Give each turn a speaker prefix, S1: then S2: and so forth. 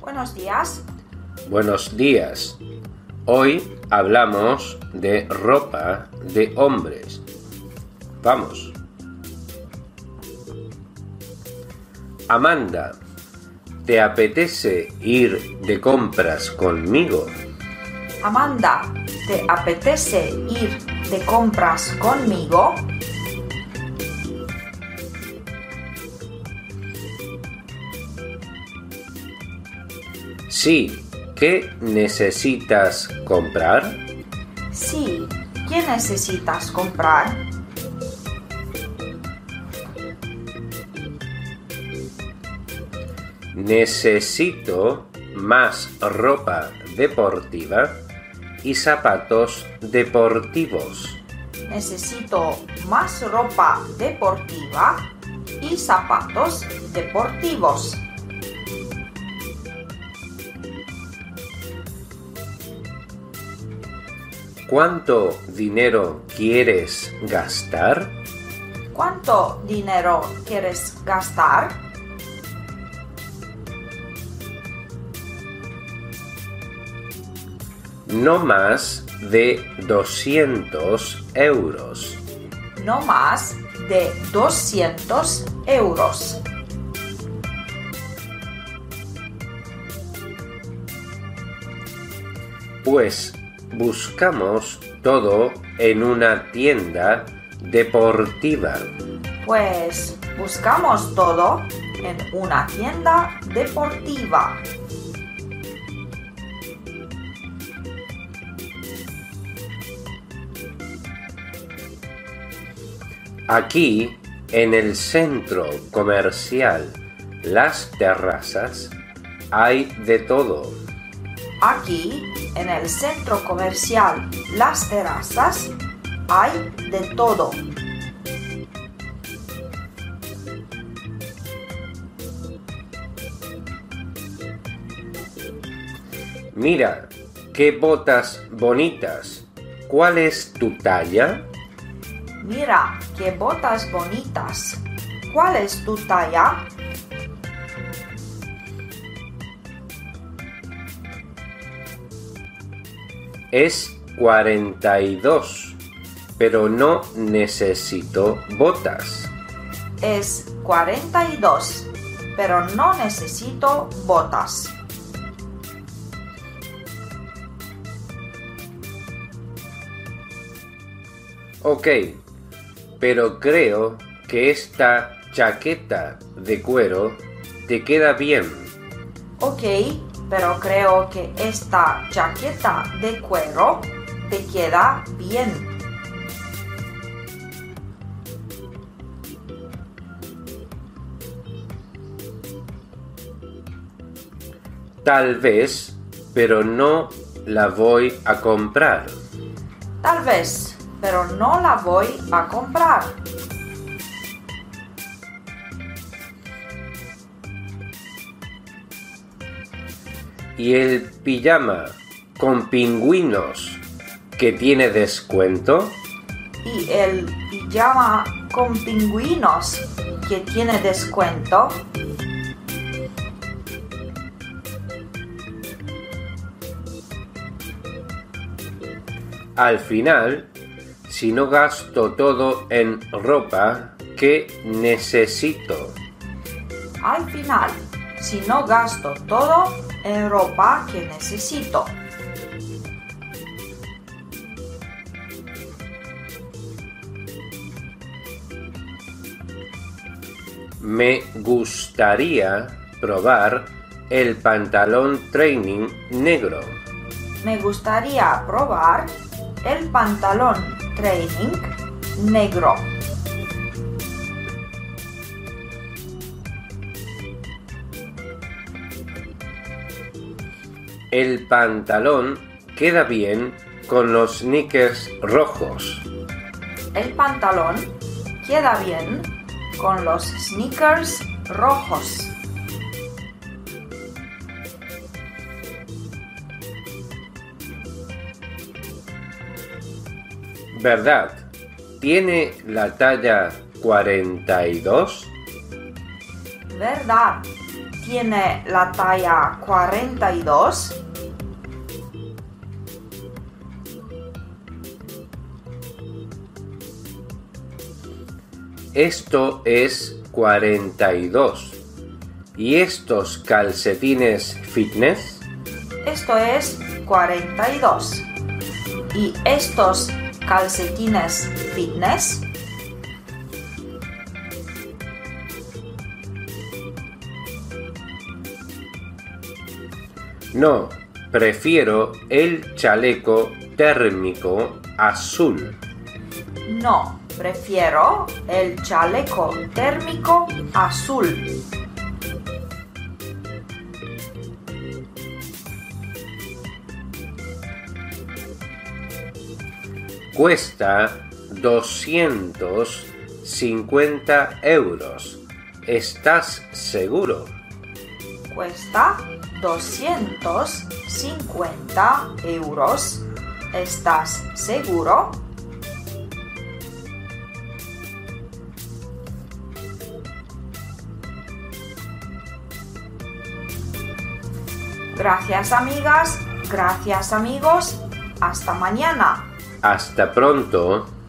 S1: Buenos días.
S2: Buenos días. Hoy hablamos de ropa de hombres. Vamos. Amanda, ¿te apetece ir de compras conmigo?
S1: Amanda, ¿te apetece ir de compras conmigo?
S2: Sí, ¿qué necesitas comprar?
S1: Sí, ¿qué necesitas comprar?
S2: Necesito más ropa deportiva y zapatos deportivos.
S1: Necesito más ropa deportiva y zapatos deportivos.
S2: ¿Cuánto dinero quieres gastar?
S1: ¿Cuánto dinero quieres gastar?
S2: No más de 200 euros.
S1: No más de 200 euros.
S2: Pues buscamos todo en una tienda deportiva.
S1: Pues buscamos todo en una tienda deportiva.
S2: Aquí, en el centro comercial Las Terrazas, hay de todo.
S1: Aquí, en el centro comercial Las Terrazas, hay de todo.
S2: Mira, qué botas bonitas. ¿Cuál es tu talla?
S1: Mira, qué botas bonitas. ¿Cuál es tu talla?
S2: Es 42, pero no necesito botas.
S1: Es 42, pero no necesito botas.
S2: Ok, pero creo que esta chaqueta de cuero te queda bien.
S1: Ok, pero creo que esta chaqueta de cuero te queda bien.
S2: Tal vez, pero no la voy a comprar.
S1: Tal vez, pero no la voy a comprar.
S2: ¿Y el pijama con pingüinos que tiene descuento?
S1: Y el pijama con pingüinos que tiene descuento.
S2: Al final, si no gasto todo en ropa, ¿qué necesito?
S1: Al final, si no gasto todo en ropa que necesito.
S2: Me gustaría probar el pantalón training negro.
S1: Me gustaría probar el pantalón training negro.
S2: El pantalón queda bien con los sneakers rojos.
S1: El pantalón queda bien con los sneakers rojos.
S2: ¿Verdad? ¿Tiene la talla 42?
S1: ¿Verdad? Tiene la talla 42?
S2: Esto es 42. ¿Y estos calcetines fitness?
S1: Esto es 42. ¿Y estos calcetines fitness?
S2: No, prefiero el chaleco térmico azul.
S1: No, prefiero el chaleco térmico azul.
S2: Cuesta 250 euros. ¿Estás seguro?
S1: Cuesta 250 euros. ¿Estás seguro? Gracias amigas, gracias amigos, hasta mañana.
S2: Hasta pronto.